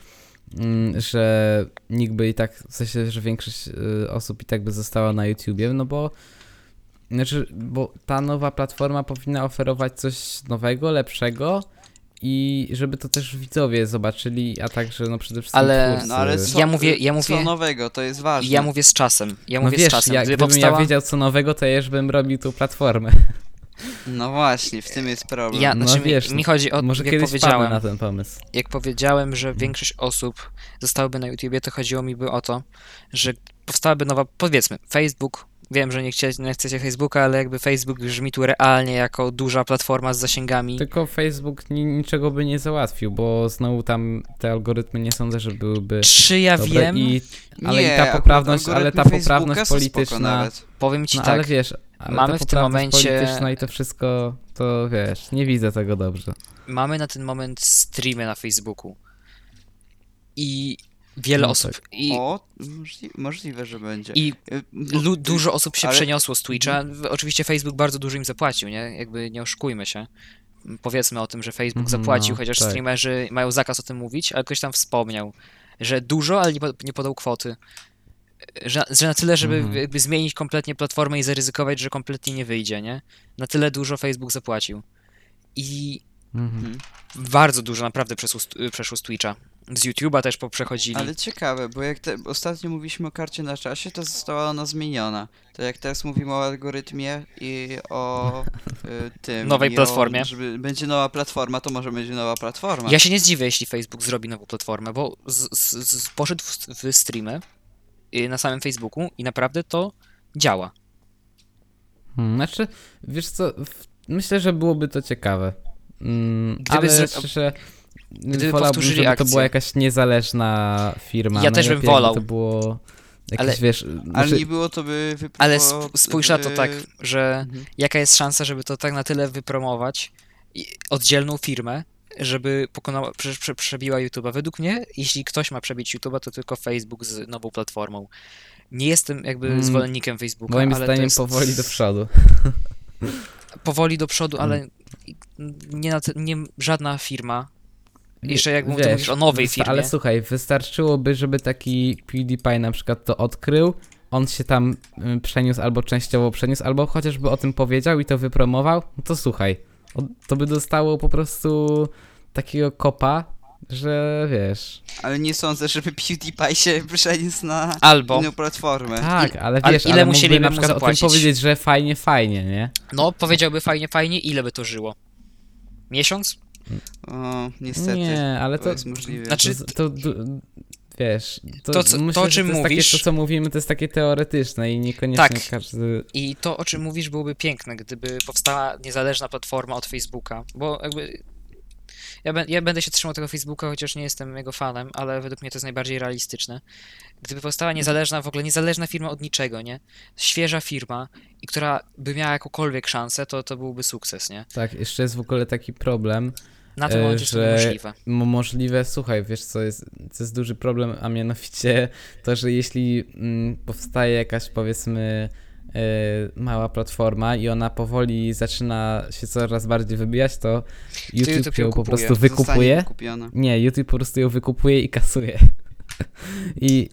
mm, że nikt by i tak, w sensie, że większość y, osób i tak by została na YouTubie, no bo znaczy, bo ta nowa platforma powinna oferować coś nowego, lepszego i żeby to też widzowie zobaczyli, a także no przede wszystkim Ale- twórcy. No ale co, Ja mówię- ja co mówię- nowego, to jest ważne. Ja mówię z czasem. Ja no mówię wiesz, z czasem. ja, Gdy gdybym powstała... ja wiedział co nowego, to ja już bym robił tą platformę. No właśnie, w tym jest problem. Ja, No znaczy, wiesz, mi, mi chodzi o, Może jak powiedziałem, na ten pomysł. jak powiedziałem, że większość osób zostałaby na YouTubie, to chodziło mi by o to, że powstałaby nowa, powiedzmy, Facebook. Wiem, że nie, chcie, nie chcecie Facebooka, ale jakby Facebook brzmi tu realnie jako duża platforma z zasięgami. Tylko Facebook ni niczego by nie załatwił, bo znowu tam te algorytmy nie sądzę, że byłyby Czy ja dobre wiem? i ale Nie, i ta poprawność, ale ta Facebooka poprawność polityczna. Powiem ci no tak. ale wiesz, ale mamy ta w tym poprawność momencie- polityczna i to wszystko, to wiesz, nie widzę tego dobrze. mamy na ten moment streamy na Facebooku. I wiele No osób. I, O, możli możliwe, że będzie. i Y, no, lu- ty- dużo osób się ale- przeniosło z Twitcha. W- Oczywiście Facebook bardzo dużo im zapłacił, nie? Jakby nie oszukujmy się. Powiedzmy o tym, że Facebook Mhm, zapłacił, no, chociaż tak. streamerzy mają zakaz o tym mówić, ale ktoś tam wspomniał, że dużo, ale nie, nie podał kwoty. Że, że na tyle, żeby Mhm. jakby zmienić kompletnie platformę i zaryzykować, że kompletnie nie wyjdzie, nie? Na tyle dużo Facebook zapłacił. I Mhm. bardzo dużo naprawdę przeszło, z- przeszło z Twitcha. Z YouTube'a też poprzechodzili. Ale ciekawe, bo jak te, ostatnio mówiliśmy o karcie na czasie, to została ona zmieniona. To jak teraz mówimy o algorytmie i o y, tym. Nowej i platformie. O, żeby będzie nowa platforma, to może będzie nowa platforma. Ja się nie zdziwię, jeśli Facebook zrobi nową platformę, bo z, z, z, poszedł w, w streamy y, na samym Facebooku i naprawdę to działa. Hmm, Znaczy, wiesz co, w- myślę, że byłoby to ciekawe. Mm, Gdyby ale zro- szczerze, gdyby wolałbym, powtórzyli żeby to akcję. była jakaś niezależna firma. Ja też bym wolał. to było jakieś, Ale- wiesz... Ale znaczy- nie było to by. Ale sp spójrz na to tak, że Mhm. jaka jest szansa, żeby to tak na tyle wypromować oddzielną firmę, żeby pokonała, prze, prze, przebiła YouTube'a. Według mnie, jeśli ktoś ma przebić YouTube'a, to tylko Facebook z nową platformą. Nie jestem jakby Mm, zwolennikiem Facebooka, Moim ale to zdaniem jest powoli do przodu. powoli do przodu, ale Mm. nie, nie żadna firma. Jeszcze jak Wiesz, mówisz, mówisz o nowej firmie. Ale słuchaj, wystarczyłoby, żeby taki PewDiePie na przykład to odkrył, on się tam y, przeniósł albo częściowo przeniósł, albo chociażby o tym powiedział i to wypromował, no to słuchaj, to by dostało po prostu takiego kopa, że wiesz... Ale nie sądzę, żeby PewDiePie się przeniósł na Albo, inną platformę. Tak, ale ale wiesz, ile ale mógłby musieliby na mu przykład o tym powiedzieć, że fajnie, fajnie, nie? no powiedziałby fajnie, fajnie, ile by to żyło? Miesiąc? O, niestety. Nie, ale to to... jest możliwe. Znaczy- to, to, wiesz, to, To, co- to, myślę, o że czym to mówisz- takie, to co mówimy, to jest takie teoretyczne i niekoniecznie Tak. każdy... I to, o czym mówisz, byłoby piękne, gdyby powstała niezależna platforma od Facebooka, bo jakby. Ja, ja będę się trzymał tego Facebooka, chociaż nie jestem jego fanem, ale według mnie to jest najbardziej realistyczne. Gdyby powstała niezależna, w ogóle niezależna firma od niczego, nie? Świeża firma, i która by miała jakąkolwiek szansę, to, to byłby sukces, nie? Tak, jeszcze jest w ogóle taki problem, Na E, jest to że- niemożliwe. Mo- możliwe, słuchaj, wiesz co jest, co jest duży problem, a mianowicie to, że jeśli mm, powstaje jakaś powiedzmy e, mała platforma i ona powoli zaczyna się coraz bardziej wybijać, to YouTube, YouTube ją ją po prostu wykupuje. Nie, YouTube po prostu ją wykupuje i kasuje. I,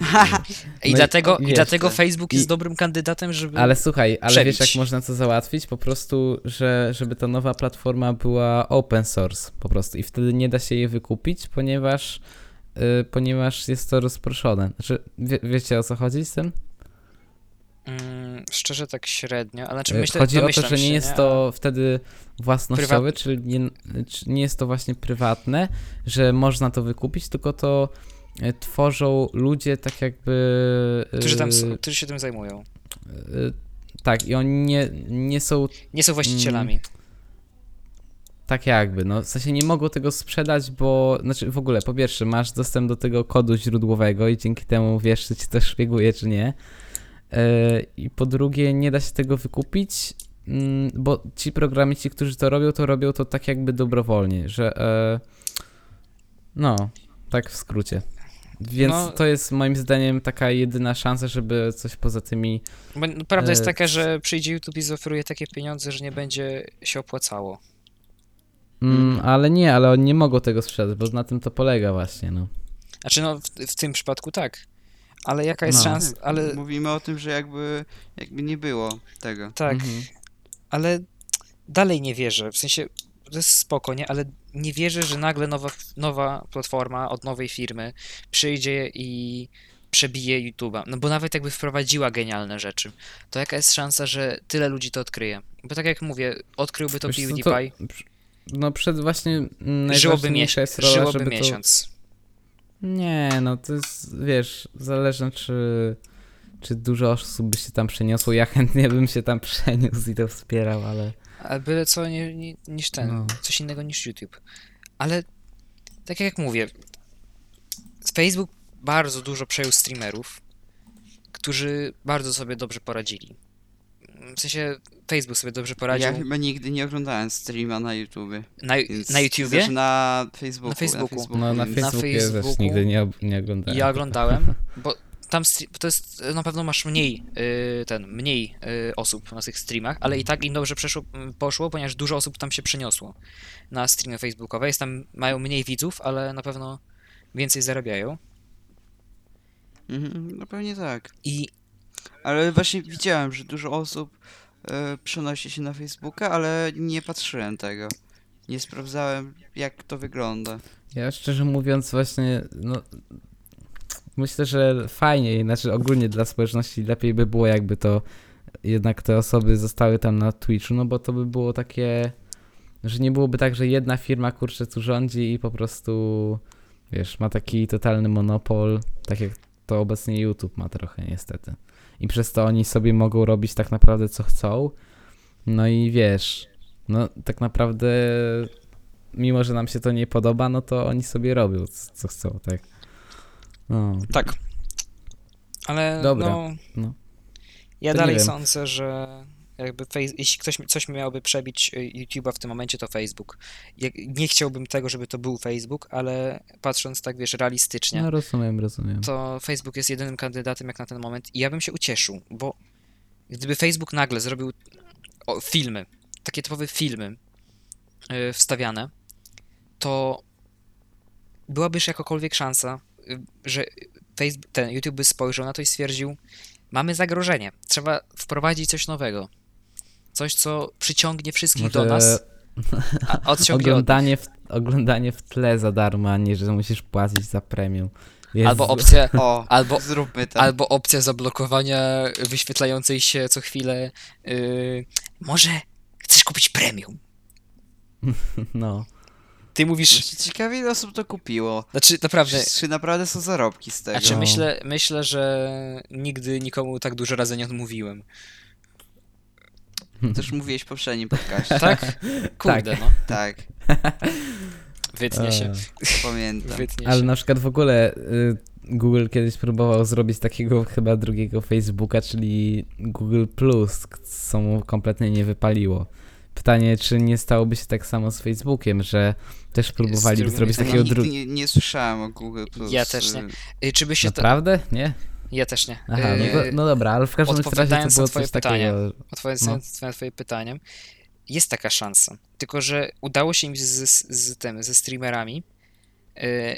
I no dlatego, i wiesz, dlatego Facebook i- jest dobrym kandydatem, żeby. ale słuchaj, ale wiesz przebić. jak można to załatwić? Po prostu, że żeby ta nowa platforma była open source po prostu i wtedy nie da się jej wykupić, ponieważ y, ponieważ jest to rozproszone. Znaczy, wie, wiecie o co chodzi z tym? Mm, szczerze tak średnio, ale znaczy Y, myślę, chodzi o to, że nie się, jest to wtedy własnościowe, czyli nie, czy nie jest to właśnie prywatne, że można to wykupić, tylko to tworzą ludzie tak jakby... Którzy, tam, są- którzy się tym zajmują. y, tak, i oni nie, nie są Nie są właścicielami. Tak jakby, no w sensie nie mogą tego sprzedać, bo, znaczy w ogóle, po pierwsze masz dostęp do tego kodu źródłowego i dzięki temu wiesz, czy ci to szpieguje, czy nie. Yy, I po drugie, nie da się tego wykupić, mm, bo ci programiści, którzy to robią, to robią to tak jakby dobrowolnie, że e, no, tak w skrócie. Więc No. to jest moim zdaniem taka jedyna szansa, żeby coś poza tymi. Bo prawda jest E, taka, że przyjdzie YouTube i zaoferuje takie pieniądze, że nie będzie się opłacało. Mm, ale nie, ale oni nie mogą tego sprzedać, bo na tym to polega właśnie, no. Znaczy no, w, w tym przypadku tak. Ale jaka jest No. szansa, ale Mówimy o tym, że jakby, jakby nie było tego. tak, Mhm. ale dalej nie wierzę. W sensie, to jest spoko, nie? Ale nie wierzę, że nagle nowa, nowa platforma od nowej firmy przyjdzie i przebije YouTube'a. No bo nawet jakby wprowadziła genialne rzeczy, to jaka jest szansa, że tyle ludzi to odkryje? Bo tak jak mówię, odkryłby to Wiesz PewDiePie, przy- No przed właśnie mm, żyłoby, jest rola, żyłoby miesiąc. To... Nie, no to jest, wiesz, zależne czy, czy dużo osób by się tam przeniosło. Ja chętnie bym się tam przeniósł i to wspierał, ale... Ale byle co nie, nie, niż ten, No. coś innego niż YouTube. Ale tak jak mówię, Facebook bardzo dużo przejął streamerów, którzy bardzo sobie dobrze poradzili. W sensie Facebook sobie dobrze poradził Ja chyba nigdy nie oglądałem streama na YouTubie. na, na YouTubie. Znaczy na Facebooku. Na Facebooku. No na więc- Facebooku ja też Facebooku nigdy nie, ob- nie oglądałem. Ja oglądałem, bo tam to jest, na pewno masz mniej y, ten, mniej y, osób na tych streamach, ale i tak im dobrze przeszło, poszło, ponieważ dużo osób tam się przeniosło na streamy facebookowe. Jest tam, mają mniej widzów, ale na pewno więcej zarabiają. Mhm, no pewnie tak. I Ale właśnie widziałem, że dużo osób e, przenosi się na Facebooka, ale nie patrzyłem tego. Nie sprawdzałem, jak to wygląda. Ja szczerze mówiąc właśnie, no... Myślę, że fajniej, znaczy ogólnie dla społeczności lepiej by było jakby to jednak te osoby zostały tam na Twitchu, no bo to by było takie, że nie byłoby tak, że jedna firma kurczę tu rządzi i po prostu, wiesz, ma taki totalny monopol, tak jak to obecnie YouTube ma trochę niestety. I przez to oni sobie mogą robić tak naprawdę co chcą. No i wiesz, no tak naprawdę mimo, że nam się to nie podoba, no to oni sobie robią co chcą, tak. No. tak. Ale Dobra, no, no. ja To nie dalej wiem. sądzę, że jakby face, jeśli ktoś coś miałby przebić y, YouTube'a w tym momencie, to Facebook. Jak, nie chciałbym tego, żeby to był Facebook, ale patrząc tak, wiesz, realistycznie, No rozumiem, rozumiem. to Facebook jest jedynym kandydatem jak na ten moment i ja bym się ucieszył, bo gdyby Facebook nagle zrobił o, filmy, takie typowe filmy yy, wstawiane, to byłaby już jakakolwiek szansa, y, że Facebook, ten YouTube by spojrzał na to i stwierdził, mamy zagrożenie, trzeba wprowadzić coś nowego. Coś, co przyciągnie wszystkich do nas, a od oglądanie, w, oglądanie w tle za darmo, a nie, że musisz płacić za premium. Jezu. Albo opcja, O, Albo- zróbmy to. Albo opcja zablokowania wyświetlającej się co chwilę. Yy, może chcesz kupić premium? No. Ty mówisz. Właśnie Ciekawie, ile osób to kupiło. Znaczy, naprawdę. Czy, czy naprawdę są zarobki z tego? Znaczy, No. myślę, myślę, że nigdy nikomu tak dużo razy nie odmówiłem. Też mówiłeś w poprzednim podcaście. Tak? Kurde, no. tak, Wytnie się. E, pamiętam. Wytnie Ale się. na przykład w ogóle y, Google kiedyś próbował zrobić takiego chyba drugiego Facebooka, czyli Google Plus, co mu kompletnie nie wypaliło. Pytanie, czy nie stałoby się tak samo z Facebookiem, że też próbowali zrobić takiego drugiego. nie, nie słyszałem o Google+. Plus. Ja też nie. y, Czy by się to. Naprawdę? Nie? Ja też nie. Aha, no, to, no dobra, ale w każdym razie to odpowiadając na było twoje coś pytanie. takiego. Odpowiadając na twoje pytaniem, jest taka szansa. Tylko, że udało się im z, z, z tym, ze streamerami.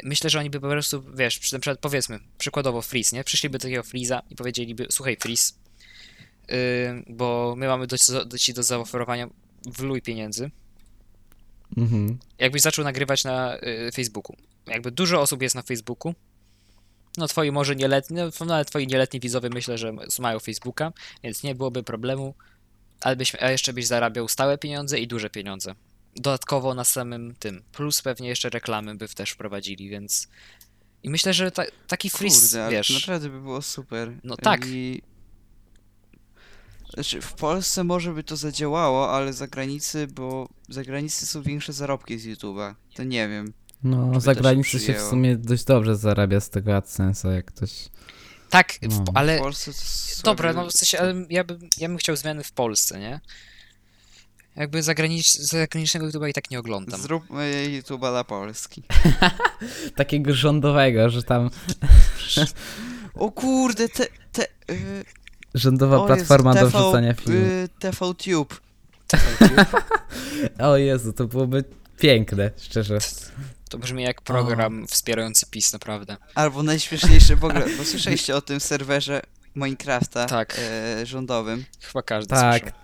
Myślę, że oni by po prostu, wiesz, przy- na przykład powiedzmy, przykładowo Freeze, nie? Przyszliby do takiego Freeza i powiedzieliby, słuchaj Freeze, yy, bo my mamy do, do ci do zaoferowania wluj pieniędzy. Mhm. Jakbyś zaczął nagrywać na y, Facebooku. Jakby dużo osób jest na Facebooku. No twoi może nieletni, no nawet twoi nieletni widzowie myślę, że mają Facebooka, więc nie byłoby problemu. Ale byś, a jeszcze byś zarabiał stałe pieniądze i duże pieniądze. Dodatkowo na samym tym. Plus pewnie jeszcze reklamy by też wprowadzili, więc. I myślę, że ta, taki freeze, Kurde, ale wiesz. naprawdę by było super. No tak. I... Znaczy, w Polsce może by to zadziałało, ale za granicy, bo za granicy są większe zarobki z YouTube'a. To nie wiem. No, za się granicą się w przyjęło. sumie dość dobrze zarabia z tego AdSense'a, jak ktoś... Tak, w, No. ale. W Polsce to sobie... Dobra, no w sensie, ale ja bym, ja bym chciał zmiany w Polsce, nie? Jakby zagranicz, zagranicznego YouTube'a i tak nie oglądam. Zróbmy YouTube'a dla Polski. Takiego rządowego, że tam O kurde, te... te y, rządowa o platforma do TV, wrzucania filmów. y, TVTube. O Jezu, to byłoby piękne, szczerze. To brzmi jak program wspierający PiS, naprawdę. Albo najśmieszniejsze w ogóle, bo słyszeliście o tym serwerze Minecrafta Tak. e, rządowym. Chyba każdy Tak. słyszał.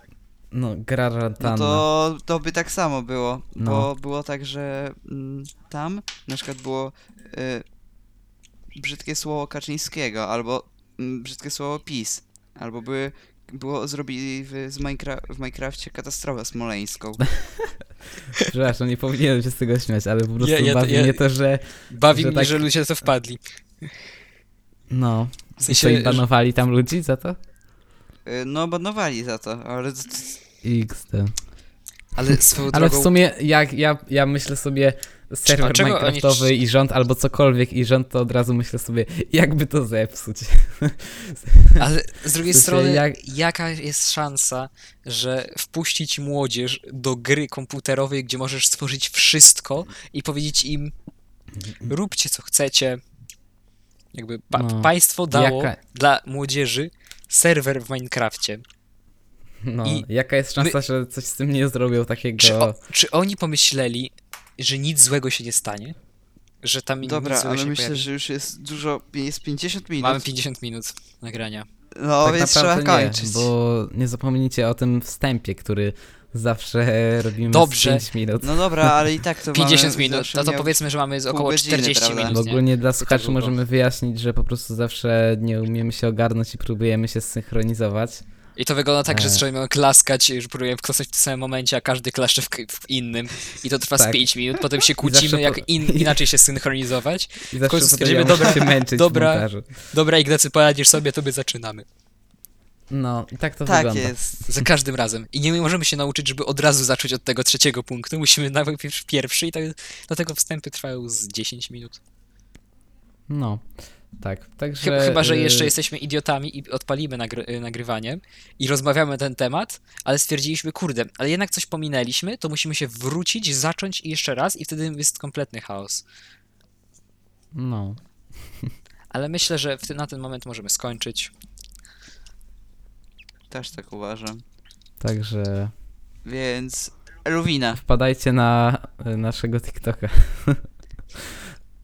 No, gra No rantanna. to, to by tak samo było, No. bo było tak, że mm, tam na przykład było e, brzydkie słowo Kaczyńskiego, albo mm, brzydkie słowo PiS, albo były, było zrobili w, z Minecra w Minecrafcie katastrofę smoleńską. Przepraszam, nie powinienem się z tego śmiać, ale po prostu Ja- ja- bawi ja- mnie to, że Bawi Że mnie, tak- że ludzie to wpadli. no... W I sensie, co, i że- banowali tam ludzi za to? E, no, banowali za to, ale to- to- XD. Ale swoją Ale drogą... w sumie jak ja, ja myślę sobie serwer czego oni- minecraftowy i rząd albo cokolwiek i rząd, to od razu myślę sobie, jakby to zepsuć. Ale z drugiej strony, jak- jaka jest szansa, że wpuścić młodzież do gry komputerowej, gdzie możesz stworzyć wszystko i powiedzieć im, róbcie co chcecie. Jakby pa- No. państwo dało Jaka- dla młodzieży serwer w Minecrafcie. No, I jaka jest szansa, że coś z tym nie zrobią takiego... Czy, o, czy oni pomyśleli, że nic złego się nie stanie? Że tam dobra, nic złego ale się myślę, pojawi? że już jest dużo, jest 50 minut. Mamy 50 minut nagrania. No, tak więc trzeba naprawdę kończyć. nie, bo nie zapomnijcie o tym wstępie, który zawsze robimy Dobrze. z 5 minut. No dobra, ale i tak to 50 mamy, minut, no to powiedzmy, że mamy około godziny, 40 prawda? minut, W nie? ogóle dla tak słuchaczy możemy wyjaśnić, że po prostu zawsze nie umiemy się ogarnąć i próbujemy się zsynchronizować. I to wygląda tak, że E. zaczynamy klaskać, że próbujemy klasać w tym samym momencie, a każdy klaszcze w, w innym. I to trwa z Tak. 5 minut, potem się zawsze kłócimy, po- jak in, inaczej się synchronizować. I zawsze końcu potem stwierdzimy, ja muszę dobra, się męczyć dobra. w montażu. Dobra, Ignacy, poradzisz sobie, to my zaczynamy. No, i tak to Tak wygląda. jest. Za każdym razem. I nie możemy się nauczyć, żeby od razu zacząć od tego trzeciego punktu. Musimy najpierw pierwszy i tak, dlatego wstępy trwają z 10 minut. No, tak. Także, Chyba, chyba że y, jeszcze jesteśmy idiotami i odpalimy nagry y, nagrywanie i rozmawiamy na ten temat, ale stwierdziliśmy, kurde, ale jednak coś pominęliśmy, to musimy się wrócić, zacząć i jeszcze raz i wtedy jest kompletny chaos. No, Ale myślę, że na ten moment możemy skończyć. Też tak uważam. także Więc Eluwina. wpadajcie na y, naszego TikToka.